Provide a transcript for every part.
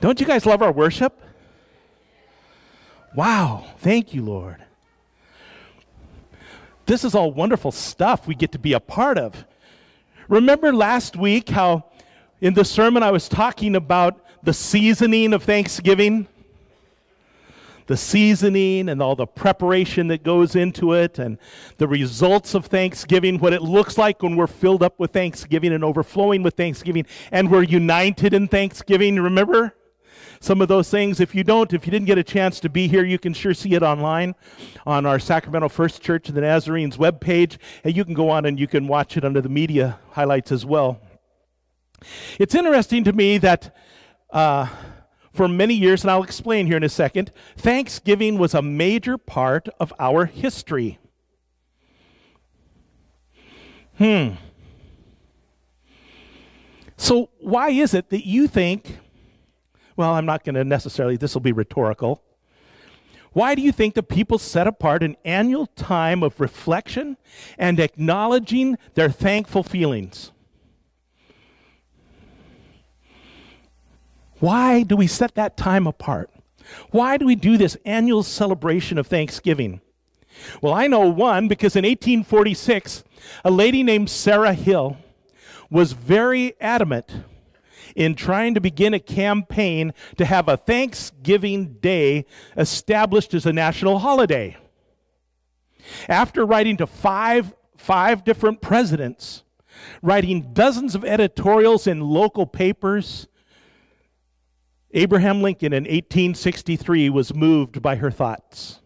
Don't you guys love our worship? Wow. Thank you, Lord. This is all wonderful stuff we get to be a part of. Remember last week how in the sermon I was talking about the seasoning of Thanksgiving? The seasoning and all the preparation that goes into it, and the results of Thanksgiving, what it looks like when we're filled up with Thanksgiving and overflowing with Thanksgiving, and we're united in Thanksgiving. Remember? Some of those things. If you don't, if you didn't get a chance to be here, you can sure see it online on our Sacramento First Church of the Nazarenes webpage. And you can go on and you can watch it under the media highlights as well. It's interesting to me that uh, for many years, and I'll explain here in a second, Thanksgiving was a major part of our history. Hmm. So, why is it that you think well, I'm not going to necessarily, this will be rhetorical. Why do you think that people set apart an annual time of reflection and acknowledging their thankful feelings? Why do we set that time apart? Why do we do this annual celebration of Thanksgiving? Well, I know one because in 1846, a lady named Sarah Hale was very adamant in trying to begin a campaign to have a Thanksgiving Day established as a national holiday. After writing to five, five different presidents, writing dozens of editorials in local papers, Abraham Lincoln in 1863 was moved by her thoughts.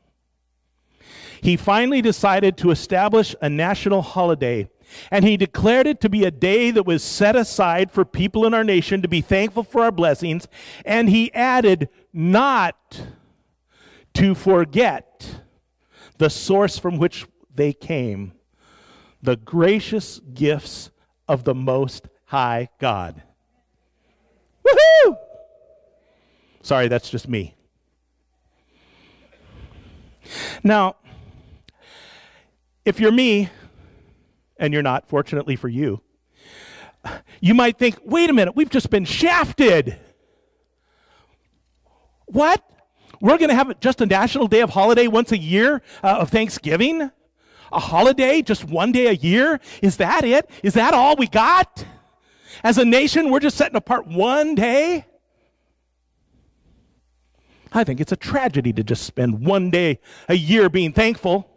He finally decided to establish a national holiday and he declared it to be a day that was set aside for people in our nation to be thankful for our blessings. And he added, not to forget the source from which they came, the gracious gifts of the Most High God. Woohoo! Sorry, that's just me. Now, if you're me, and you're not, fortunately for you, you might think, wait a minute, we've just been shafted. What? We're going to have just a national day of holiday once a year uh, of Thanksgiving? A holiday just one day a year? Is that it? Is that all we got? As a nation, we're just setting apart one day? I think it's a tragedy to just spend one day a year being thankful,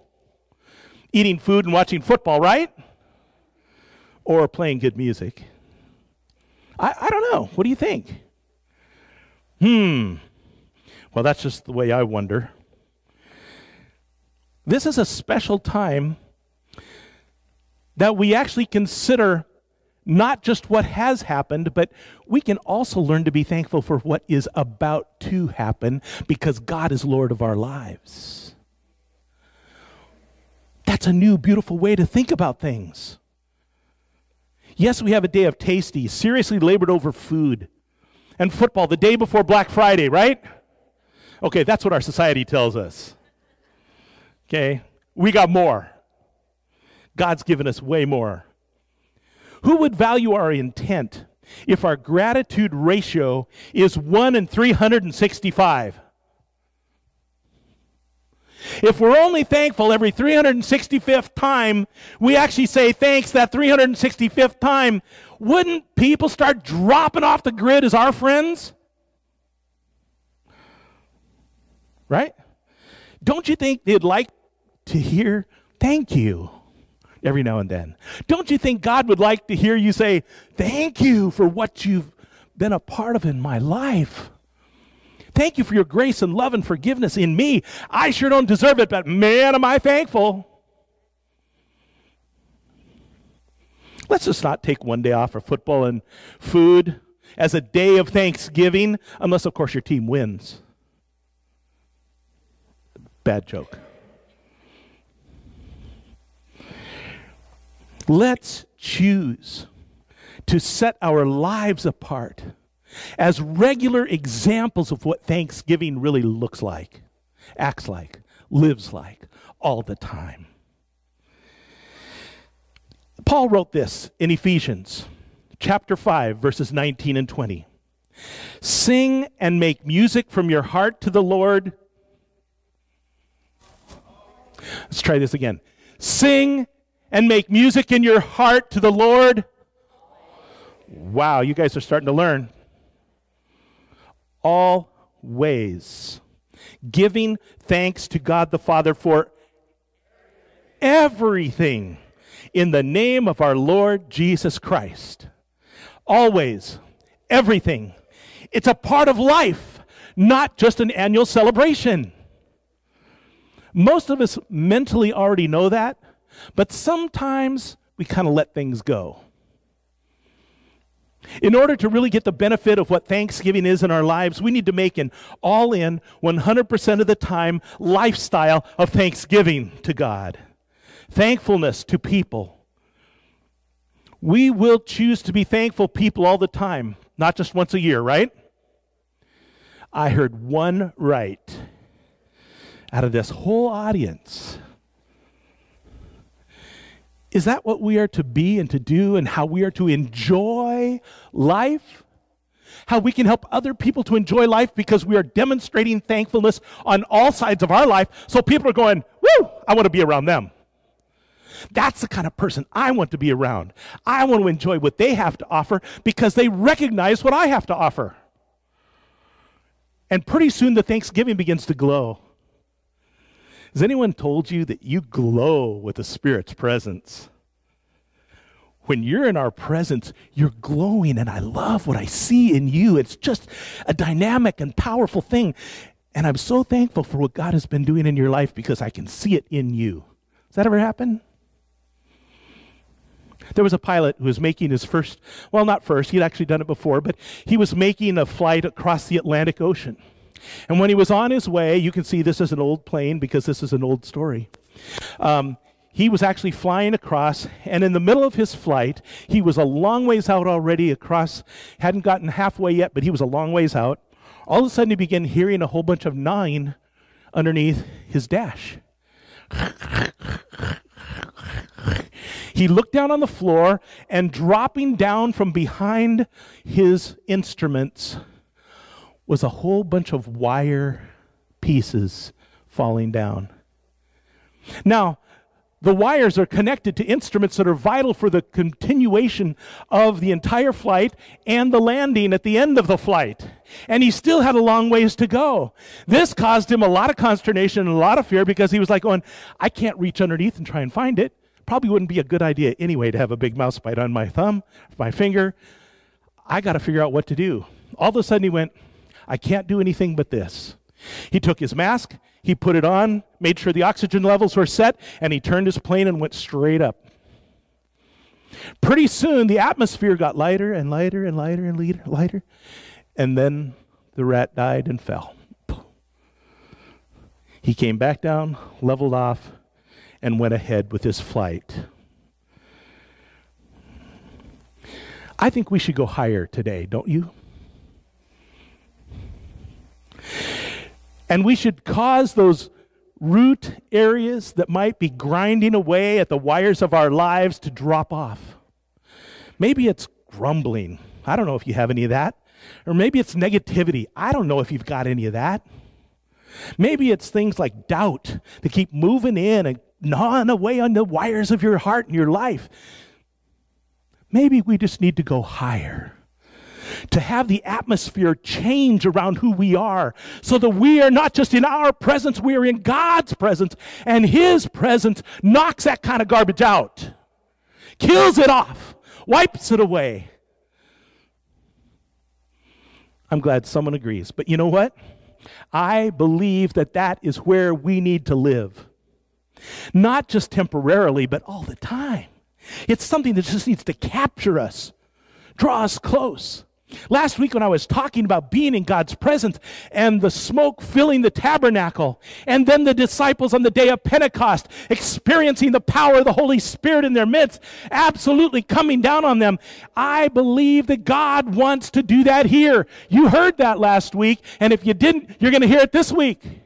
eating food and watching football, right? Or playing good music? I, I don't know. What do you think? Hmm. Well, that's just the way I wonder. This is a special time that we actually consider not just what has happened, but we can also learn to be thankful for what is about to happen because God is Lord of our lives. That's a new, beautiful way to think about things. Yes, we have a day of tasty, seriously labored over food and football the day before Black Friday, right? Okay, that's what our society tells us. Okay, we got more. God's given us way more. Who would value our intent if our gratitude ratio is 1 in 365? If we're only thankful every 365th time, we actually say thanks that 365th time, wouldn't people start dropping off the grid as our friends? Right? Don't you think they'd like to hear thank you every now and then? Don't you think God would like to hear you say thank you for what you've been a part of in my life? Thank you for your grace and love and forgiveness in me. I sure don't deserve it, but man, am I thankful. Let's just not take one day off for football and food as a day of thanksgiving, unless, of course, your team wins. Bad joke. Let's choose to set our lives apart as regular examples of what Thanksgiving really looks like, acts like, lives like, all the time. Paul wrote this in Ephesians chapter 5, verses 19 and 20. Sing and make music from your heart to the Lord. Let's try this again. Sing and make music in your heart to the Lord. Wow, you guys are starting to learn. Always giving thanks to God the Father for everything in the name of our Lord Jesus Christ. Always, everything. It's a part of life, not just an annual celebration. Most of us mentally already know that, but sometimes we kind of let things go. In order to really get the benefit of what Thanksgiving is in our lives, we need to make an all in, 100% of the time lifestyle of thanksgiving to God, thankfulness to people. We will choose to be thankful people all the time, not just once a year, right? I heard one right out of this whole audience. Is that what we are to be and to do, and how we are to enjoy life? How we can help other people to enjoy life because we are demonstrating thankfulness on all sides of our life. So people are going, Woo, I want to be around them. That's the kind of person I want to be around. I want to enjoy what they have to offer because they recognize what I have to offer. And pretty soon the Thanksgiving begins to glow. Has anyone told you that you glow with the Spirit's presence? When you're in our presence, you're glowing, and I love what I see in you. It's just a dynamic and powerful thing. And I'm so thankful for what God has been doing in your life because I can see it in you. Has that ever happened? There was a pilot who was making his first, well, not first, he'd actually done it before, but he was making a flight across the Atlantic Ocean. And when he was on his way, you can see this is an old plane because this is an old story. Um, he was actually flying across, and in the middle of his flight, he was a long ways out already across, hadn't gotten halfway yet, but he was a long ways out. All of a sudden, he began hearing a whole bunch of gnawing underneath his dash. He looked down on the floor, and dropping down from behind his instruments, was a whole bunch of wire pieces falling down. Now, the wires are connected to instruments that are vital for the continuation of the entire flight and the landing at the end of the flight. And he still had a long ways to go. This caused him a lot of consternation and a lot of fear because he was like going, I can't reach underneath and try and find it. Probably wouldn't be a good idea anyway to have a big mouse bite on my thumb, my finger. I got to figure out what to do. All of a sudden he went, I can't do anything but this. He took his mask, he put it on, made sure the oxygen levels were set, and he turned his plane and went straight up. Pretty soon, the atmosphere got lighter and lighter and lighter and lighter, and then the rat died and fell. He came back down, leveled off, and went ahead with his flight. I think we should go higher today, don't you? And we should cause those root areas that might be grinding away at the wires of our lives to drop off. Maybe it's grumbling. I don't know if you have any of that. Or maybe it's negativity. I don't know if you've got any of that. Maybe it's things like doubt that keep moving in and gnawing away on the wires of your heart and your life. Maybe we just need to go higher to have the atmosphere change around who we are so that we are not just in our presence, we are in God's presence, and His presence knocks that kind of garbage out, kills it off, wipes it away. I'm glad someone agrees. But you know what? I believe that that is where we need to live. Not just temporarily, but all the time. It's something that just needs to capture us, draw us close. Last week, when I was talking about being in God's presence and the smoke filling the tabernacle, and then the disciples on the day of Pentecost experiencing the power of the Holy Spirit in their midst, absolutely coming down on them, I believe that God wants to do that here. You heard that last week, and if you didn't, you're going to hear it this week.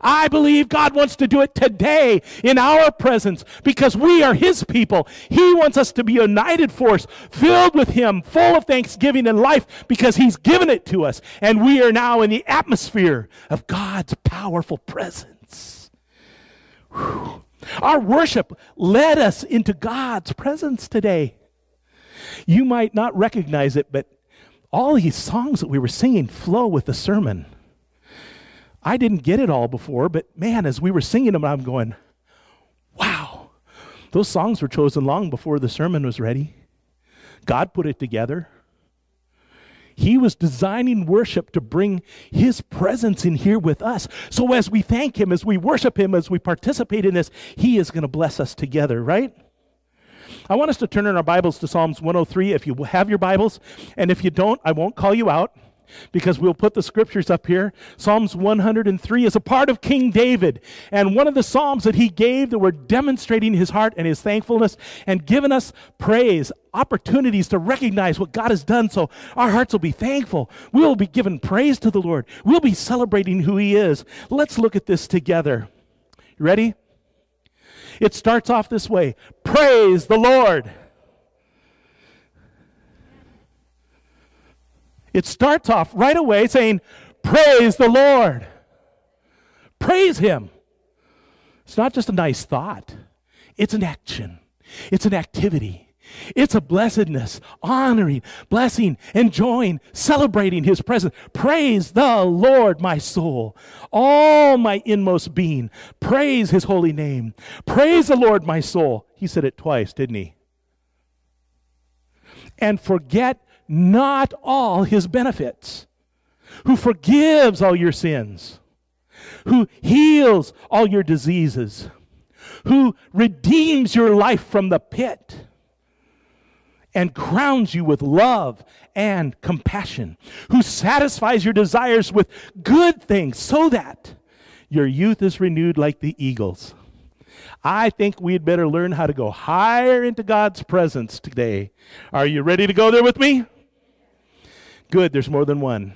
I believe God wants to do it today in our presence because we are His people. He wants us to be a united force, filled with Him, full of thanksgiving and life because He's given it to us. And we are now in the atmosphere of God's powerful presence. Whew. Our worship led us into God's presence today. You might not recognize it, but all these songs that we were singing flow with the sermon. I didn't get it all before, but man, as we were singing them, I'm going, wow, those songs were chosen long before the sermon was ready. God put it together. He was designing worship to bring His presence in here with us. So as we thank Him, as we worship Him, as we participate in this, He is going to bless us together, right? I want us to turn in our Bibles to Psalms 103 if you have your Bibles. And if you don't, I won't call you out because we'll put the scriptures up here. Psalms 103 is a part of King David, and one of the psalms that he gave that were demonstrating his heart and his thankfulness and giving us praise, opportunities to recognize what God has done so our hearts will be thankful. We'll be giving praise to the Lord. We'll be celebrating who he is. Let's look at this together. Ready? It starts off this way Praise the Lord. It starts off right away saying, Praise the Lord. Praise Him. It's not just a nice thought, it's an action, it's an activity. It's a blessedness, honoring, blessing, enjoying, celebrating His presence. Praise the Lord, my soul, all my inmost being. Praise His holy name. Praise the Lord, my soul. He said it twice, didn't He? And forget not all his benefits, who forgives all your sins, who heals all your diseases, who redeems your life from the pit and crowns you with love and compassion, who satisfies your desires with good things so that your youth is renewed like the eagles. I think we'd better learn how to go higher into God's presence today. Are you ready to go there with me? Good, there's more than one.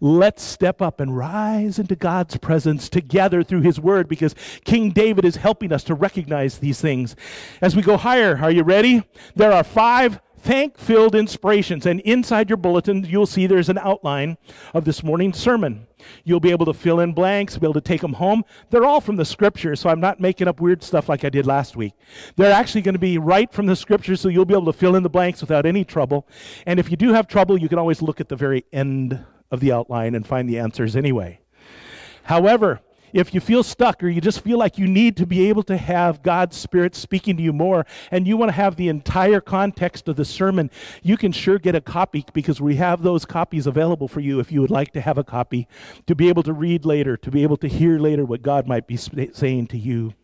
Let's step up and rise into God's presence together through His Word because King David is helping us to recognize these things. As we go higher, are you ready? There are five thank filled inspirations. And inside your bulletin, you'll see there's an outline of this morning's sermon. You'll be able to fill in blanks, be able to take them home. They're all from the scripture, so I'm not making up weird stuff like I did last week. They're actually going to be right from the scripture, so you'll be able to fill in the blanks without any trouble. And if you do have trouble, you can always look at the very end of the outline and find the answers anyway. However, if you feel stuck or you just feel like you need to be able to have God's Spirit speaking to you more and you want to have the entire context of the sermon, you can sure get a copy because we have those copies available for you if you would like to have a copy to be able to read later, to be able to hear later what God might be saying to you.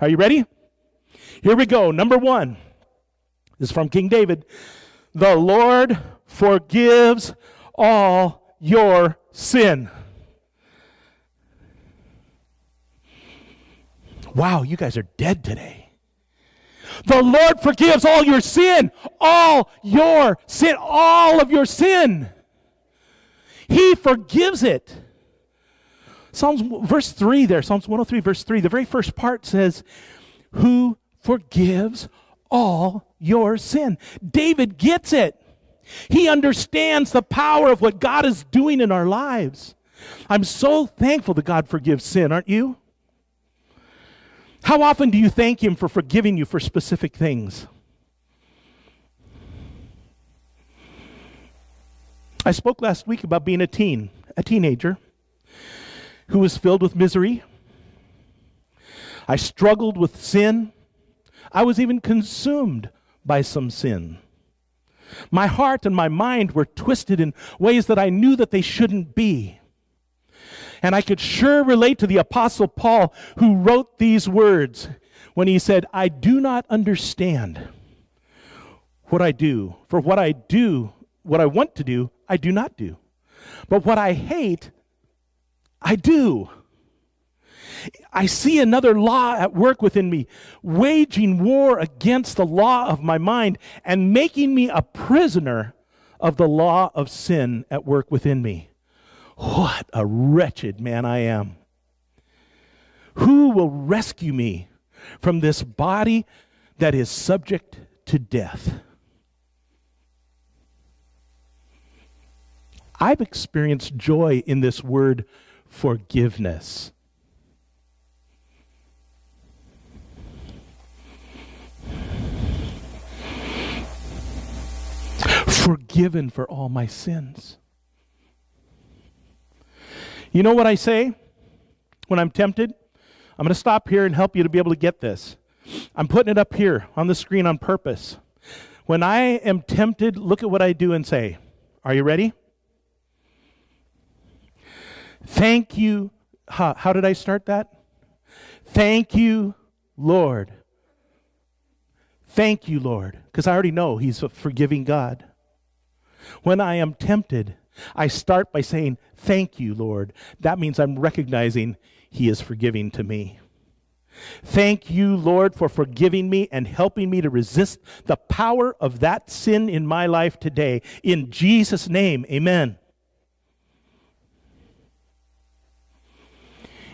Are you ready? Here we go. Number one is from King David. The Lord forgives all your sin. Wow, you guys are dead today. The Lord forgives all your sin, all your sin, all of your sin. He forgives it. Psalms verse 3 there, Psalms 103 verse 3, the very first part says, "Who forgives all your sin?" David gets it. He understands the power of what God is doing in our lives. I'm so thankful that God forgives sin, aren't you? How often do you thank Him for forgiving you for specific things? I spoke last week about being a teen, a teenager who was filled with misery. I struggled with sin. I was even consumed by some sin. My heart and my mind were twisted in ways that I knew that they shouldn't be. And I could sure relate to the Apostle Paul who wrote these words when he said, I do not understand what I do. For what I do, what I want to do, I do not do. But what I hate, I do. I see another law at work within me, waging war against the law of my mind and making me a prisoner of the law of sin at work within me. What a wretched man I am. Who will rescue me from this body that is subject to death? I've experienced joy in this word forgiveness. Forgiven for all my sins. You know what I say when I'm tempted? I'm going to stop here and help you to be able to get this. I'm putting it up here on the screen on purpose. When I am tempted, look at what I do and say. Are you ready? Thank you. How, how did I start that? Thank you, Lord. Thank you, Lord. Because I already know He's a forgiving God. When I am tempted, I start by saying, Thank you, Lord. That means I'm recognizing He is forgiving to me. Thank you, Lord, for forgiving me and helping me to resist the power of that sin in my life today. In Jesus' name, amen.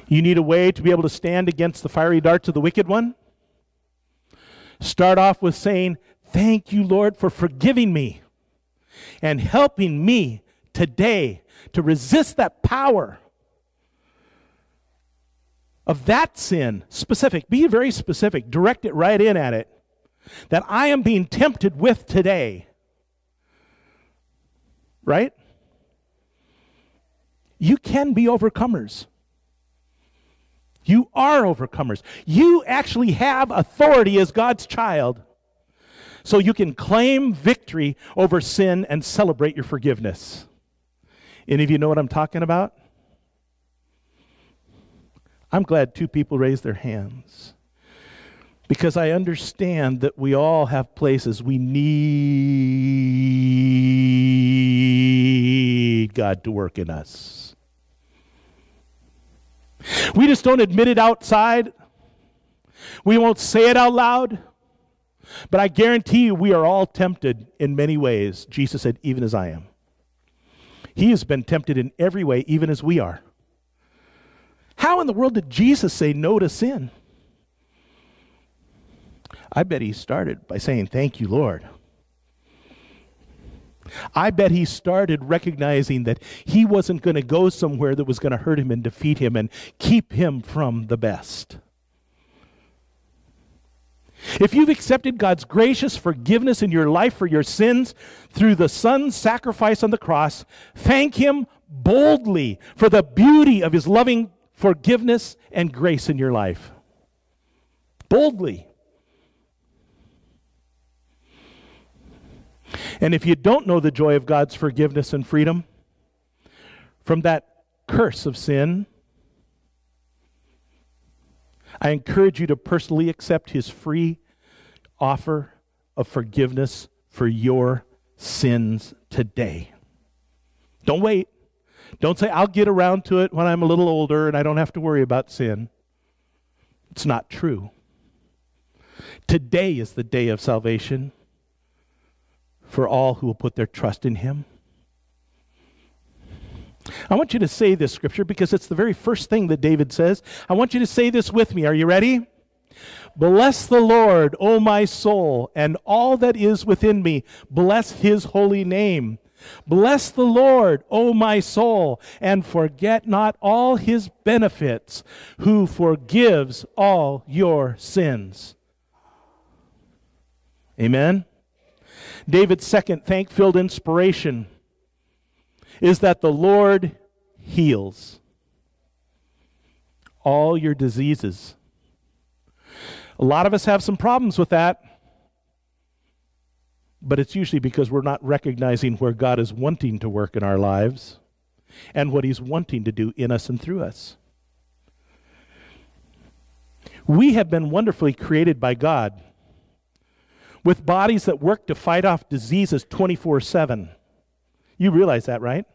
You need a way to be able to stand against the fiery darts of the wicked one? Start off with saying, Thank you, Lord, for forgiving me and helping me today to resist that power of that sin. Specific. Be very specific. Direct it right in at it. That I am being tempted with today. Right? You can be overcomers. You are overcomers. You actually have authority as God's child. So you can claim victory over sin and celebrate your forgiveness. Any of you know what I'm talking about? I'm glad two people raised their hands because I understand that we all have places we need God to work in us. We just don't admit it outside. We won't say it out loud. But I guarantee you, we are all tempted in many ways. Jesus said, even as I am. He has been tempted in every way, even as we are. How in the world did Jesus say no to sin? I bet he started by saying, Thank you, Lord. I bet he started recognizing that he wasn't going to go somewhere that was going to hurt him and defeat him and keep him from the best. If you've accepted God's gracious forgiveness in your life for your sins through the Son's sacrifice on the cross, thank Him boldly for the beauty of His loving forgiveness and grace in your life. Boldly. And if you don't know the joy of God's forgiveness and freedom from that curse of sin, I encourage you to personally accept his free offer of forgiveness for your sins today. Don't wait. Don't say, I'll get around to it when I'm a little older and I don't have to worry about sin. It's not true. Today is the day of salvation for all who will put their trust in him. I want you to say this scripture because it's the very first thing that David says. I want you to say this with me. Are you ready? Bless the Lord, O my soul, and all that is within me. Bless his holy name. Bless the Lord, O my soul, and forget not all his benefits, who forgives all your sins. Amen. David's second thank filled inspiration is that the Lord heals all your diseases. A lot of us have some problems with that, but it's usually because we're not recognizing where God is wanting to work in our lives and what He's wanting to do in us and through us. We have been wonderfully created by God with bodies that work to fight off diseases 24 7. You realize that, right?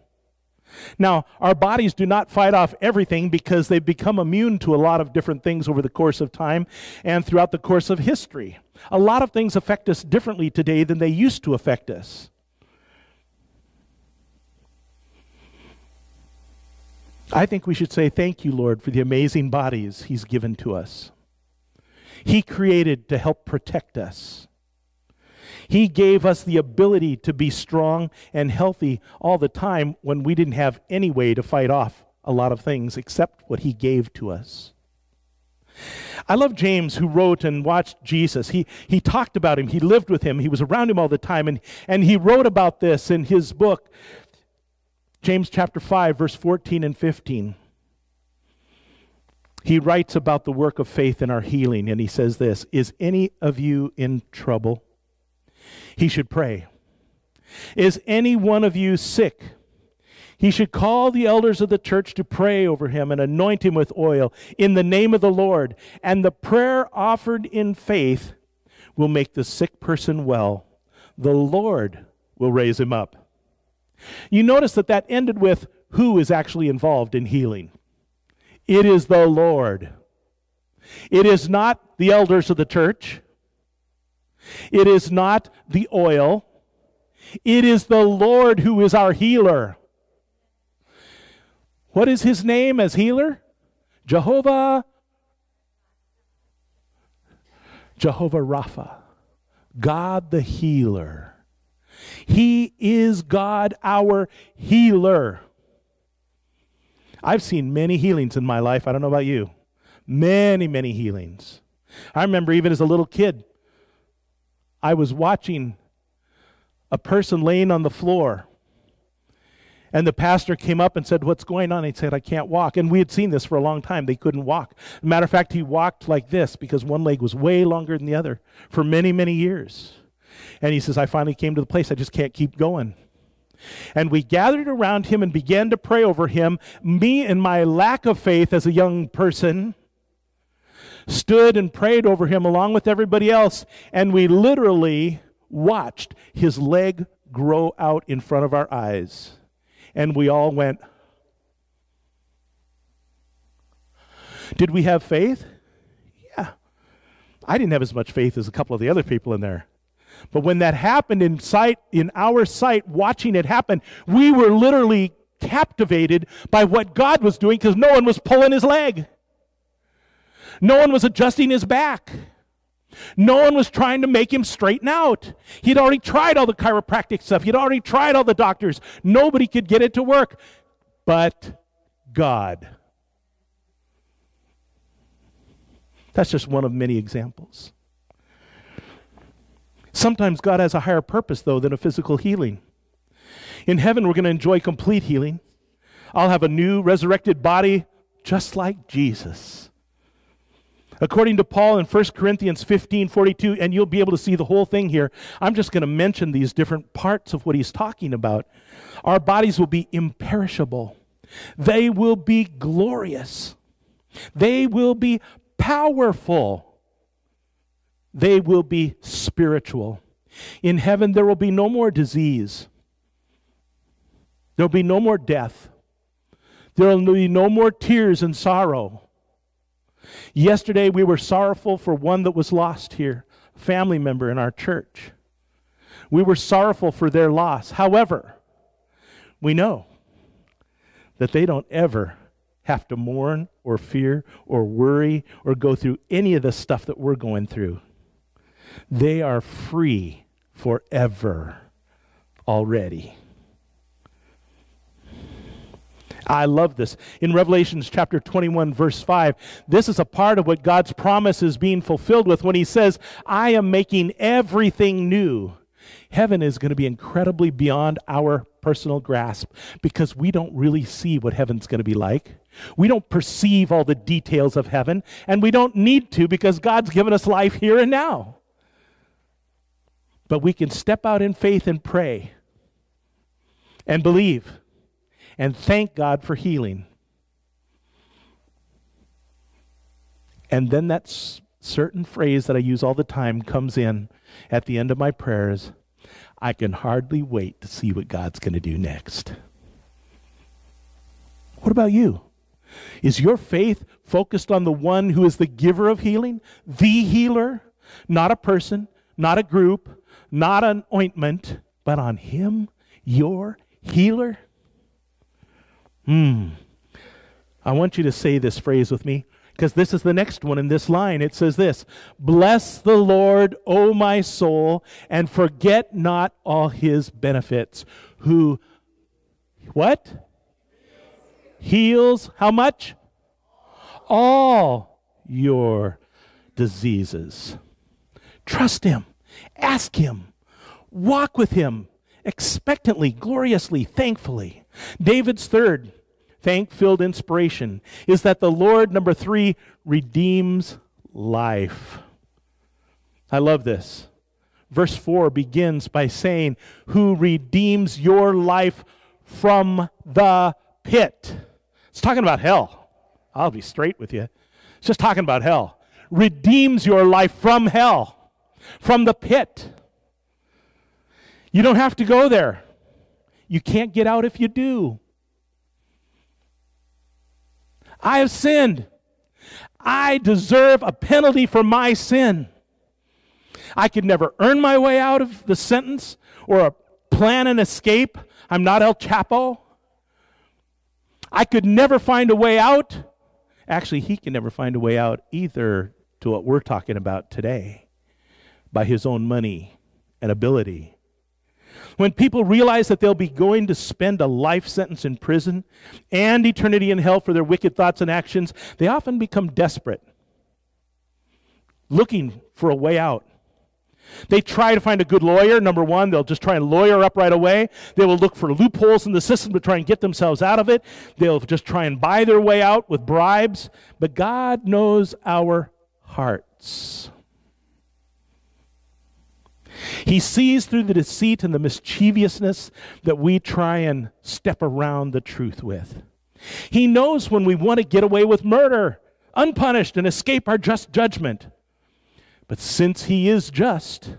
Now, our bodies do not fight off everything because they've become immune to a lot of different things over the course of time and throughout the course of history. A lot of things affect us differently today than they used to affect us. I think we should say thank you, Lord, for the amazing bodies He's given to us. He created to help protect us. He gave us the ability to be strong and healthy all the time when we didn't have any way to fight off a lot of things except what He gave to us. I love James, who wrote and watched Jesus. He, he talked about him, he lived with him, he was around him all the time, and, and he wrote about this in his book, James chapter 5, verse 14 and 15. He writes about the work of faith in our healing, and he says this Is any of you in trouble? He should pray. Is any one of you sick? He should call the elders of the church to pray over him and anoint him with oil in the name of the Lord. And the prayer offered in faith will make the sick person well. The Lord will raise him up. You notice that that ended with who is actually involved in healing. It is the Lord. It is not the elders of the church. It is not the oil. It is the Lord who is our healer. What is his name as healer? Jehovah. Jehovah Rapha. God the healer. He is God our healer. I've seen many healings in my life. I don't know about you. Many, many healings. I remember even as a little kid, I was watching a person laying on the floor. And the pastor came up and said, What's going on? He said, I can't walk. And we had seen this for a long time. They couldn't walk. matter of fact, he walked like this because one leg was way longer than the other for many, many years. And he says, I finally came to the place, I just can't keep going. And we gathered around him and began to pray over him. Me and my lack of faith as a young person stood and prayed over him along with everybody else. And we literally watched his leg grow out in front of our eyes. And we all went, Did we have faith? Yeah. I didn't have as much faith as a couple of the other people in there. But when that happened in sight, in our sight, watching it happen, we were literally captivated by what God was doing because no one was pulling his leg. No one was adjusting his back. No one was trying to make him straighten out. He'd already tried all the chiropractic stuff. He'd already tried all the doctors. Nobody could get it to work but God. That's just one of many examples. Sometimes God has a higher purpose, though, than a physical healing. In heaven, we're going to enjoy complete healing. I'll have a new resurrected body just like Jesus. According to Paul in 1 Corinthians 15 42, and you'll be able to see the whole thing here, I'm just going to mention these different parts of what he's talking about. Our bodies will be imperishable, they will be glorious, they will be powerful they will be spiritual. In heaven, there will be no more disease. There will be no more death. There will be no more tears and sorrow. Yesterday, we were sorrowful for one that was lost here, a family member in our church. We were sorrowful for their loss. However, we know that they don't ever have to mourn or fear or worry or go through any of the stuff that we're going through. They are free forever already. I love this. In Revelations chapter 21, verse 5, this is a part of what God's promise is being fulfilled with when He says, I am making everything new. Heaven is going to be incredibly beyond our personal grasp because we don't really see what heaven's going to be like. We don't perceive all the details of heaven, and we don't need to because God's given us life here and now. But we can step out in faith and pray and believe and thank God for healing. And then that certain phrase that I use all the time comes in at the end of my prayers I can hardly wait to see what God's going to do next. What about you? Is your faith focused on the one who is the giver of healing, the healer, not a person, not a group, not an ointment, but on Him, your healer? Hmm. I want you to say this phrase with me because this is the next one in this line. It says this Bless the Lord, O my soul, and forget not all his benefits. Who, what? Heals how much? All your diseases. Trust him, ask him, walk with him expectantly, gloriously, thankfully. David's third thank filled inspiration is that the Lord, number three, redeems life. I love this. Verse 4 begins by saying, Who redeems your life from the pit. It's talking about hell. I'll be straight with you. It's just talking about hell. Redeems your life from hell, from the pit. You don't have to go there. You can't get out if you do. I have sinned. I deserve a penalty for my sin. I could never earn my way out of the sentence or plan an escape. I'm not El Chapo. I could never find a way out. Actually, he can never find a way out either to what we're talking about today by his own money and ability. When people realize that they'll be going to spend a life sentence in prison and eternity in hell for their wicked thoughts and actions, they often become desperate, looking for a way out. They try to find a good lawyer. Number one, they'll just try and lawyer up right away. They will look for loopholes in the system to try and get themselves out of it. They'll just try and buy their way out with bribes. But God knows our hearts. He sees through the deceit and the mischievousness that we try and step around the truth with. He knows when we want to get away with murder, unpunished, and escape our just judgment. But since He is just,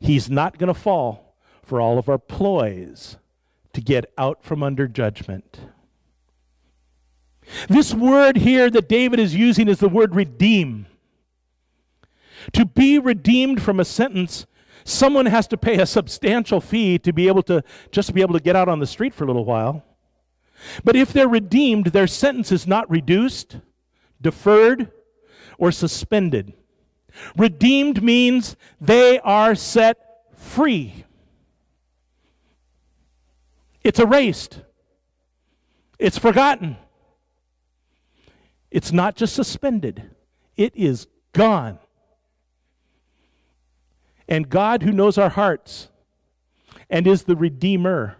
He's not going to fall for all of our ploys to get out from under judgment. This word here that David is using is the word redeem. To be redeemed from a sentence, someone has to pay a substantial fee to be able to just be able to get out on the street for a little while. But if they're redeemed, their sentence is not reduced, deferred, or suspended. Redeemed means they are set free. It's erased. It's forgotten. It's not just suspended, it is gone. And God, who knows our hearts and is the Redeemer,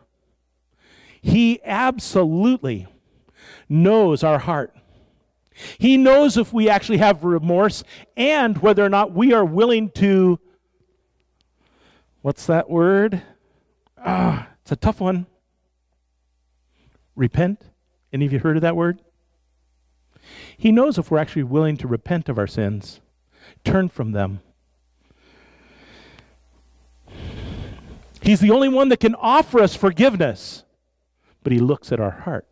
He absolutely knows our heart. He knows if we actually have remorse and whether or not we are willing to, what's that word? Ah, it's a tough one. Repent. Any of you heard of that word? He knows if we're actually willing to repent of our sins, turn from them, He's the only one that can offer us forgiveness, but He looks at our heart.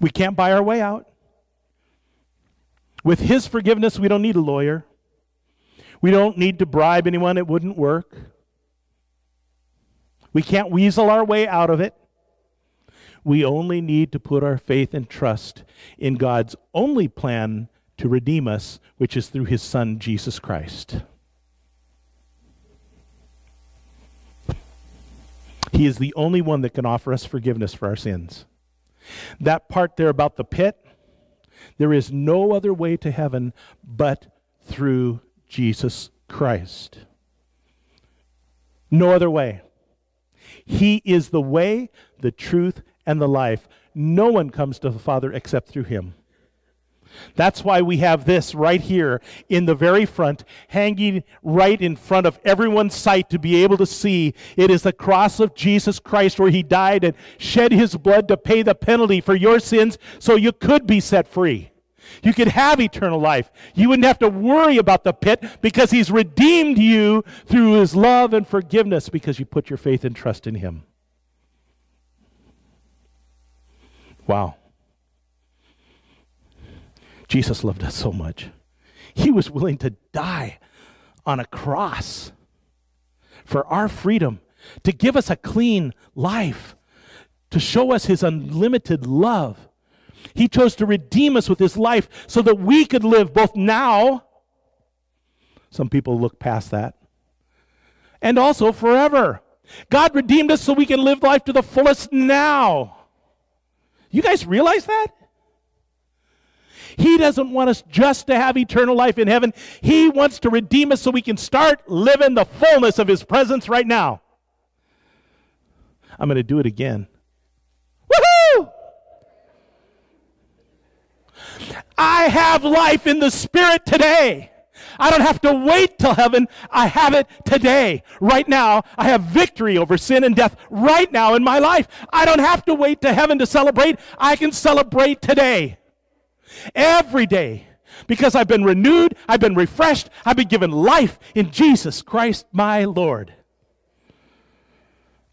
We can't buy our way out. With His forgiveness, we don't need a lawyer. We don't need to bribe anyone, it wouldn't work. We can't weasel our way out of it. We only need to put our faith and trust in God's only plan to redeem us, which is through His Son, Jesus Christ. He is the only one that can offer us forgiveness for our sins. That part there about the pit, there is no other way to heaven but through Jesus Christ. No other way. He is the way, the truth, and the life. No one comes to the Father except through him. That's why we have this right here in the very front, hanging right in front of everyone's sight to be able to see. It is the cross of Jesus Christ where he died and shed his blood to pay the penalty for your sins so you could be set free. You could have eternal life. You wouldn't have to worry about the pit because he's redeemed you through his love and forgiveness because you put your faith and trust in him. Wow. Jesus loved us so much. He was willing to die on a cross for our freedom, to give us a clean life, to show us his unlimited love. He chose to redeem us with his life so that we could live both now. Some people look past that. And also forever. God redeemed us so we can live life to the fullest now. You guys realize that? He doesn't want us just to have eternal life in heaven. He wants to redeem us so we can start living the fullness of His presence right now. I'm going to do it again. Woohoo! I have life in the Spirit today. I don't have to wait till heaven. I have it today. Right now, I have victory over sin and death right now in my life. I don't have to wait to heaven to celebrate. I can celebrate today. Every day. Because I've been renewed, I've been refreshed, I've been given life in Jesus Christ my Lord.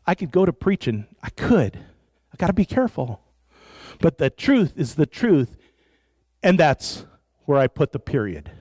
I could go to preaching. I could. I got to be careful. But the truth is the truth, and that's where I put the period.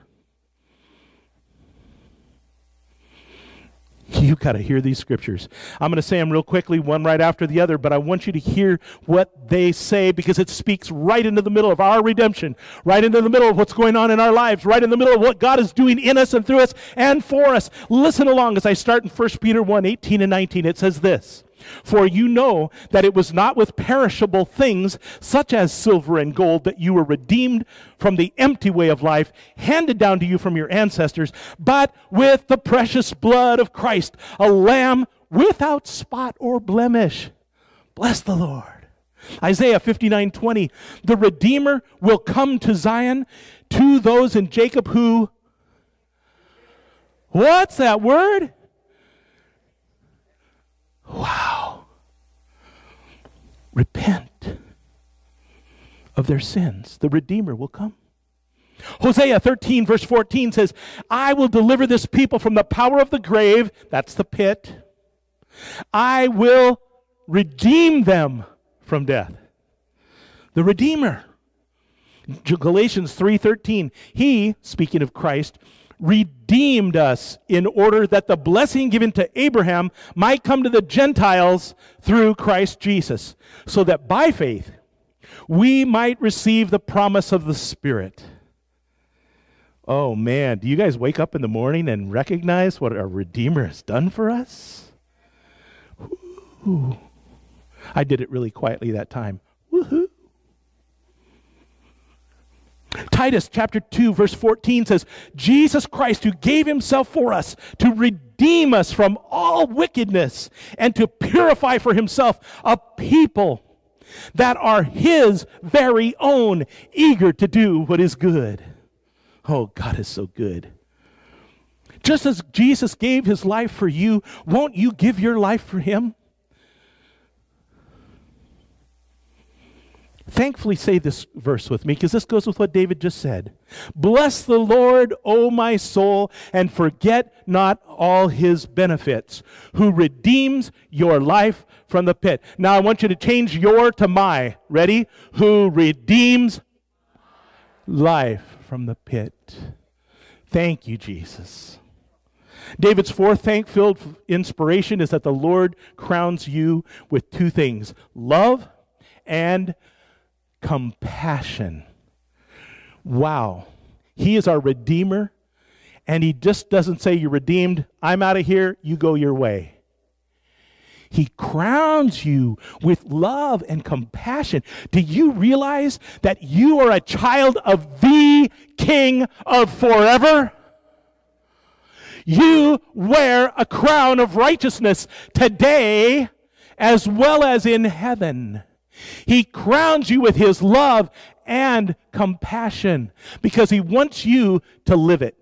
You got to hear these scriptures. I'm going to say them real quickly, one right after the other, but I want you to hear what they say because it speaks right into the middle of our redemption, right into the middle of what's going on in our lives, right in the middle of what God is doing in us and through us and for us. Listen along as I start in 1 Peter 1 18 and 19. It says this. For you know that it was not with perishable things, such as silver and gold, that you were redeemed from the empty way of life handed down to you from your ancestors, but with the precious blood of Christ, a lamb without spot or blemish. Bless the Lord. Isaiah 59 20. The Redeemer will come to Zion to those in Jacob who. What's that word? Wow. Repent of their sins. The Redeemer will come. Hosea 13, verse 14 says, I will deliver this people from the power of the grave, that's the pit. I will redeem them from death. The Redeemer. Galatians 3:13 He speaking of Christ redeemed us in order that the blessing given to Abraham might come to the Gentiles through Christ Jesus, so that by faith we might receive the promise of the Spirit. Oh man, do you guys wake up in the morning and recognize what our Redeemer has done for us? Ooh. I did it really quietly that time. Woohoo. Titus chapter 2 verse 14 says, Jesus Christ who gave himself for us to redeem us from all wickedness and to purify for himself a people that are his very own, eager to do what is good. Oh, God is so good. Just as Jesus gave his life for you, won't you give your life for him? Thankfully, say this verse with me because this goes with what David just said. Bless the Lord, O my soul, and forget not all his benefits, who redeems your life from the pit. Now, I want you to change your to my. Ready? Who redeems life from the pit. Thank you, Jesus. David's fourth thank filled inspiration is that the Lord crowns you with two things love and compassion. Wow. He is our Redeemer, and He just doesn't say, You're redeemed, I'm out of here, you go your way. He crowns you with love and compassion. Do you realize that you are a child of the King of forever? You wear a crown of righteousness today as well as in heaven. He crowns you with his love and compassion because he wants you to live it.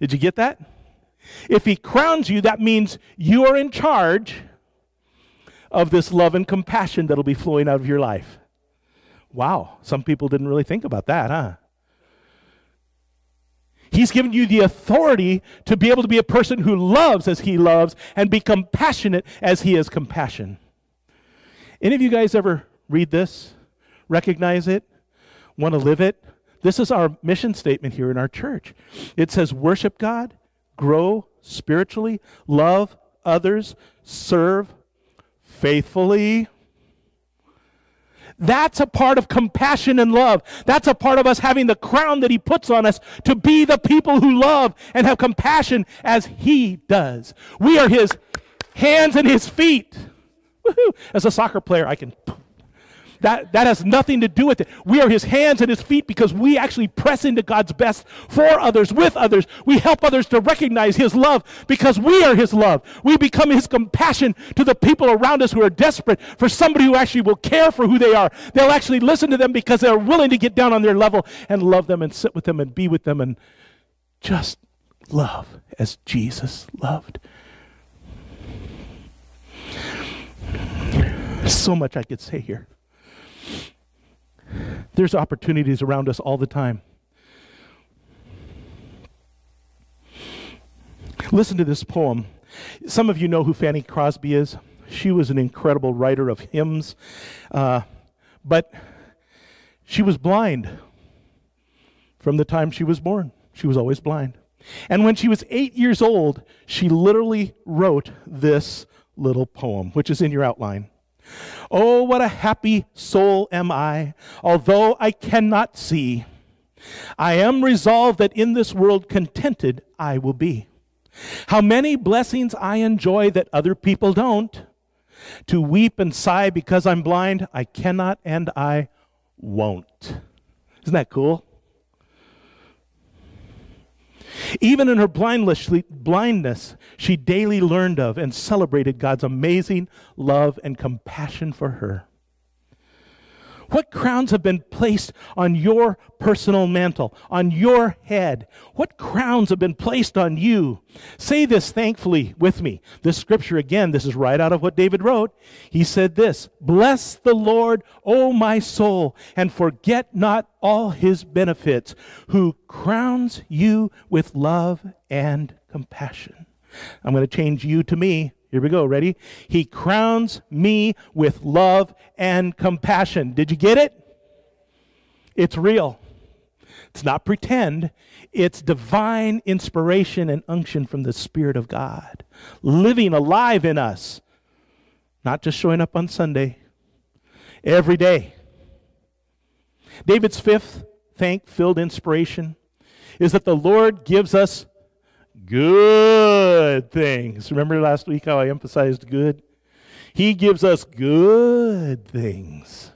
Did you get that? If he crowns you, that means you are in charge of this love and compassion that'll be flowing out of your life. Wow, some people didn't really think about that, huh? He's given you the authority to be able to be a person who loves as he loves and be compassionate as he has compassion. Any of you guys ever read this? Recognize it? Want to live it? This is our mission statement here in our church. It says, worship God, grow spiritually, love others, serve faithfully. That's a part of compassion and love. That's a part of us having the crown that He puts on us to be the people who love and have compassion as He does. We are His hands and His feet. Woo-hoo. As a soccer player, I can that, that has nothing to do with it. We are his hands and his feet because we actually press into God's best for others, with others. We help others to recognize his love because we are his love. We become his compassion to the people around us who are desperate for somebody who actually will care for who they are. They'll actually listen to them because they're willing to get down on their level and love them and sit with them and be with them and just love as Jesus loved. So much I could say here. There's opportunities around us all the time. Listen to this poem. Some of you know who Fanny Crosby is. She was an incredible writer of hymns, uh, but she was blind from the time she was born. She was always blind. And when she was eight years old, she literally wrote this little poem, which is in your outline. Oh, what a happy soul am I, although I cannot see. I am resolved that in this world contented I will be. How many blessings I enjoy that other people don't. To weep and sigh because I'm blind, I cannot and I won't. Isn't that cool? Even in her blindness, she daily learned of and celebrated God's amazing love and compassion for her. What crowns have been placed on your personal mantle, on your head? What crowns have been placed on you? Say this thankfully with me. This scripture, again, this is right out of what David wrote. He said this Bless the Lord, O my soul, and forget not all his benefits, who crowns you with love and compassion. I'm going to change you to me. Here we go. Ready? He crowns me with love and compassion. Did you get it? It's real. It's not pretend. It's divine inspiration and unction from the Spirit of God, living alive in us, not just showing up on Sunday, every day. David's fifth thank filled inspiration is that the Lord gives us good things. Remember last week how I emphasized good? He gives us good things.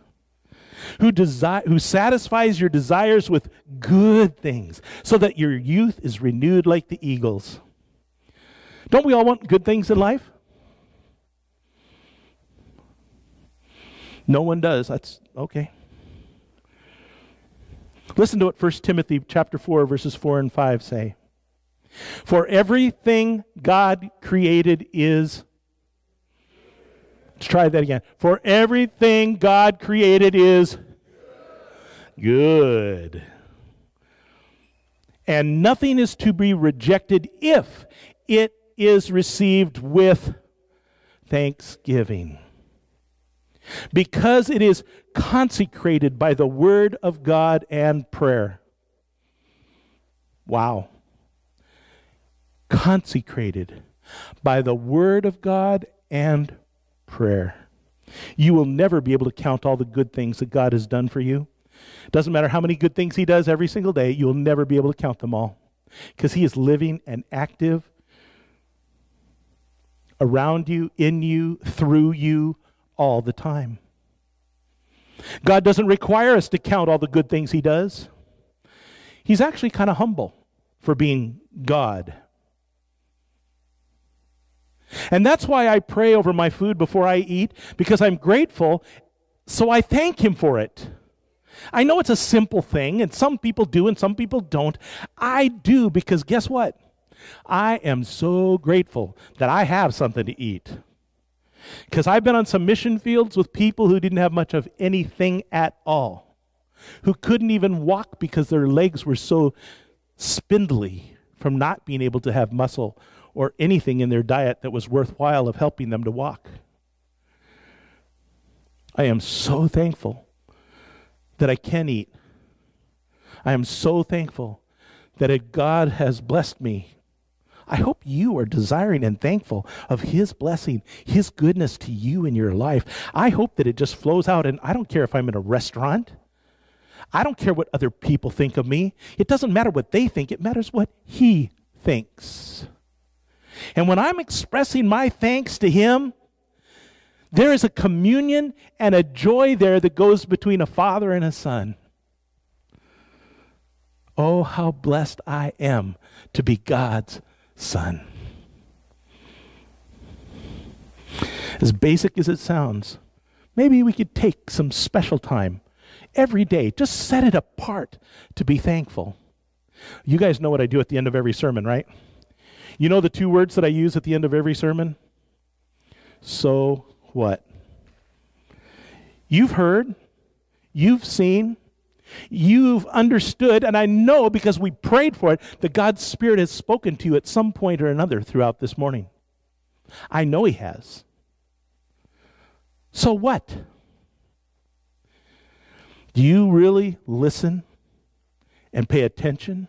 Who, desi- who satisfies your desires with good things so that your youth is renewed like the eagles. Don't we all want good things in life? No one does. That's okay. Listen to what 1 Timothy chapter 4 verses 4 and 5 say. For everything God created is. Let's try that again. For everything God created is good. And nothing is to be rejected if it is received with thanksgiving. Because it is consecrated by the Word of God and prayer. Wow consecrated by the Word of God and prayer. You will never be able to count all the good things that God has done for you. Doesn't matter how many good things He does every single day, you'll never be able to count them all because He is living and active around you, in you, through you, all the time. God doesn't require us to count all the good things He does. He's actually kind of humble for being God. And that's why I pray over my food before I eat, because I'm grateful, so I thank Him for it. I know it's a simple thing, and some people do and some people don't. I do because guess what? I am so grateful that I have something to eat. Because I've been on some mission fields with people who didn't have much of anything at all, who couldn't even walk because their legs were so spindly from not being able to have muscle or anything in their diet that was worthwhile of helping them to walk. I am so thankful that I can eat. I am so thankful that God has blessed me. I hope you are desiring and thankful of His blessing, His goodness to you in your life. I hope that it just flows out. And I don't care if I'm in a restaurant, I don't care what other people think of me. It doesn't matter what they think, it matters what He thinks. And when I'm expressing my thanks to Him, there is a communion and a joy there that goes between a father and a son. Oh, how blessed I am to be God's son. As basic as it sounds, maybe we could take some special time every day, just set it apart to be thankful. You guys know what I do at the end of every sermon, right? You know the two words that I use at the end of every sermon? So what? You've heard, you've seen, you've understood, and I know because we prayed for it that God's Spirit has spoken to you at some point or another throughout this morning. I know He has. So what? Do you really listen and pay attention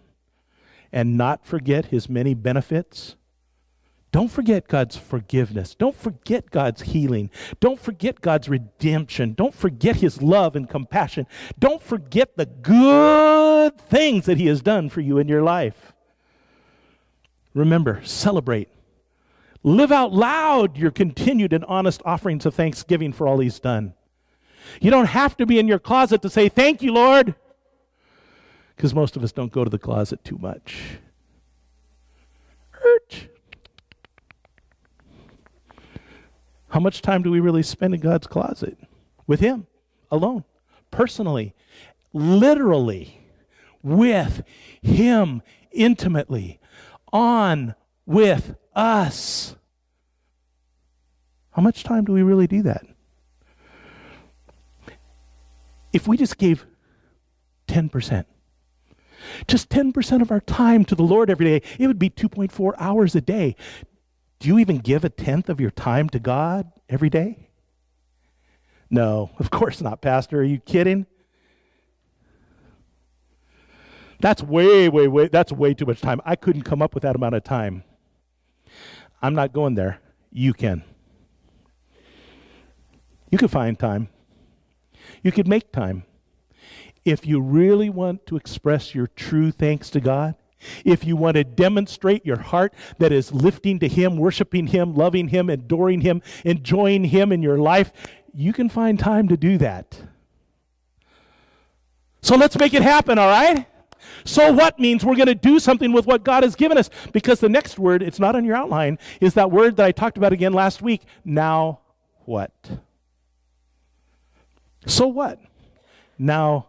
and not forget His many benefits? Don't forget God's forgiveness. Don't forget God's healing. Don't forget God's redemption. Don't forget His love and compassion. Don't forget the good things that He has done for you in your life. Remember, celebrate. Live out loud your continued and honest offerings of thanksgiving for all He's done. You don't have to be in your closet to say, Thank you, Lord, because most of us don't go to the closet too much. Hurt. How much time do we really spend in God's closet? With Him, alone, personally, literally, with Him, intimately, on with us. How much time do we really do that? If we just gave 10%, just 10% of our time to the Lord every day, it would be 2.4 hours a day. Do you even give a tenth of your time to God every day? No, of course not, Pastor. Are you kidding? That's way, way, way, that's way too much time. I couldn't come up with that amount of time. I'm not going there. You can. You can find time. You could make time. If you really want to express your true thanks to God, if you want to demonstrate your heart that is lifting to Him, worshiping Him, loving Him, adoring Him, enjoying Him in your life, you can find time to do that. So let's make it happen, all right? So what means we're going to do something with what God has given us because the next word, it's not on your outline, is that word that I talked about again last week. Now what? So what? Now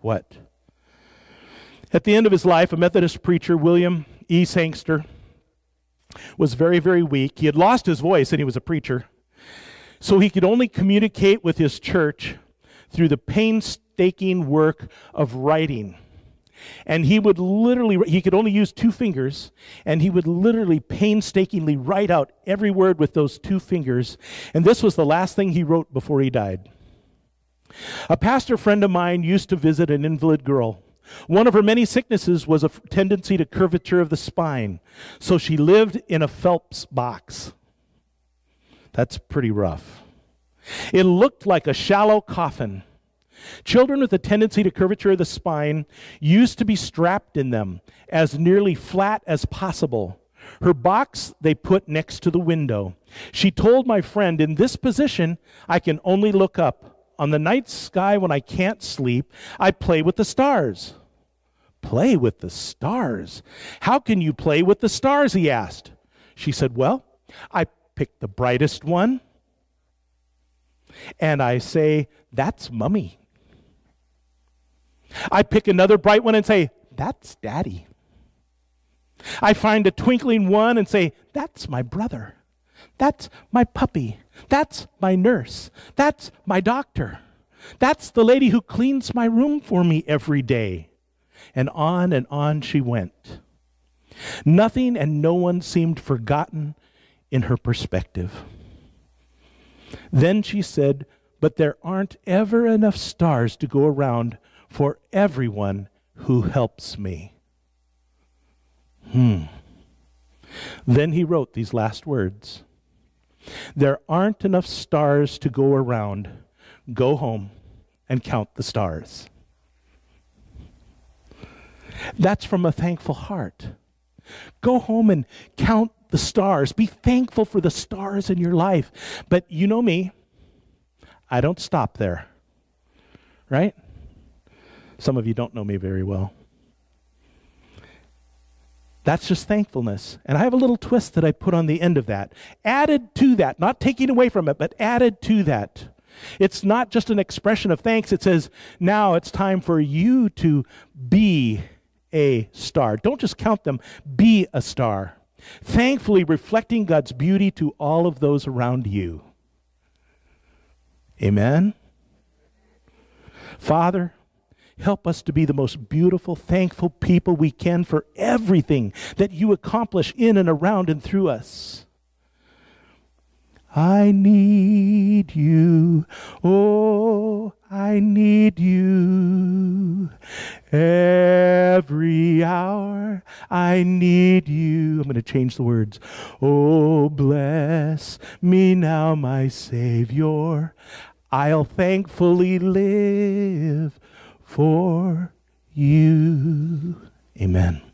what? At the end of his life, a Methodist preacher, William E. Sangster, was very, very weak. He had lost his voice and he was a preacher. So he could only communicate with his church through the painstaking work of writing. And he would literally, he could only use two fingers, and he would literally painstakingly write out every word with those two fingers. And this was the last thing he wrote before he died. A pastor friend of mine used to visit an invalid girl. One of her many sicknesses was a tendency to curvature of the spine, so she lived in a Phelps box. That's pretty rough. It looked like a shallow coffin. Children with a tendency to curvature of the spine used to be strapped in them as nearly flat as possible. Her box they put next to the window. She told my friend, In this position, I can only look up. On the night sky when I can't sleep, I play with the stars. Play with the stars? How can you play with the stars? He asked. She said, Well, I pick the brightest one and I say, That's mummy. I pick another bright one and say, That's daddy. I find a twinkling one and say, That's my brother. That's my puppy. That's my nurse. That's my doctor. That's the lady who cleans my room for me every day. And on and on she went. Nothing and no one seemed forgotten in her perspective. Then she said, But there aren't ever enough stars to go around for everyone who helps me. Hmm. Then he wrote these last words There aren't enough stars to go around. Go home and count the stars. That's from a thankful heart. Go home and count the stars. Be thankful for the stars in your life. But you know me, I don't stop there. Right? Some of you don't know me very well. That's just thankfulness. And I have a little twist that I put on the end of that. Added to that, not taking away from it, but added to that. It's not just an expression of thanks. It says, now it's time for you to be a star. Don't just count them, be a star. Thankfully, reflecting God's beauty to all of those around you. Amen? Father, help us to be the most beautiful, thankful people we can for everything that you accomplish in and around and through us. I need you. Oh, I need you. Every hour I need you. I'm going to change the words. Oh, bless me now, my Savior. I'll thankfully live for you. Amen.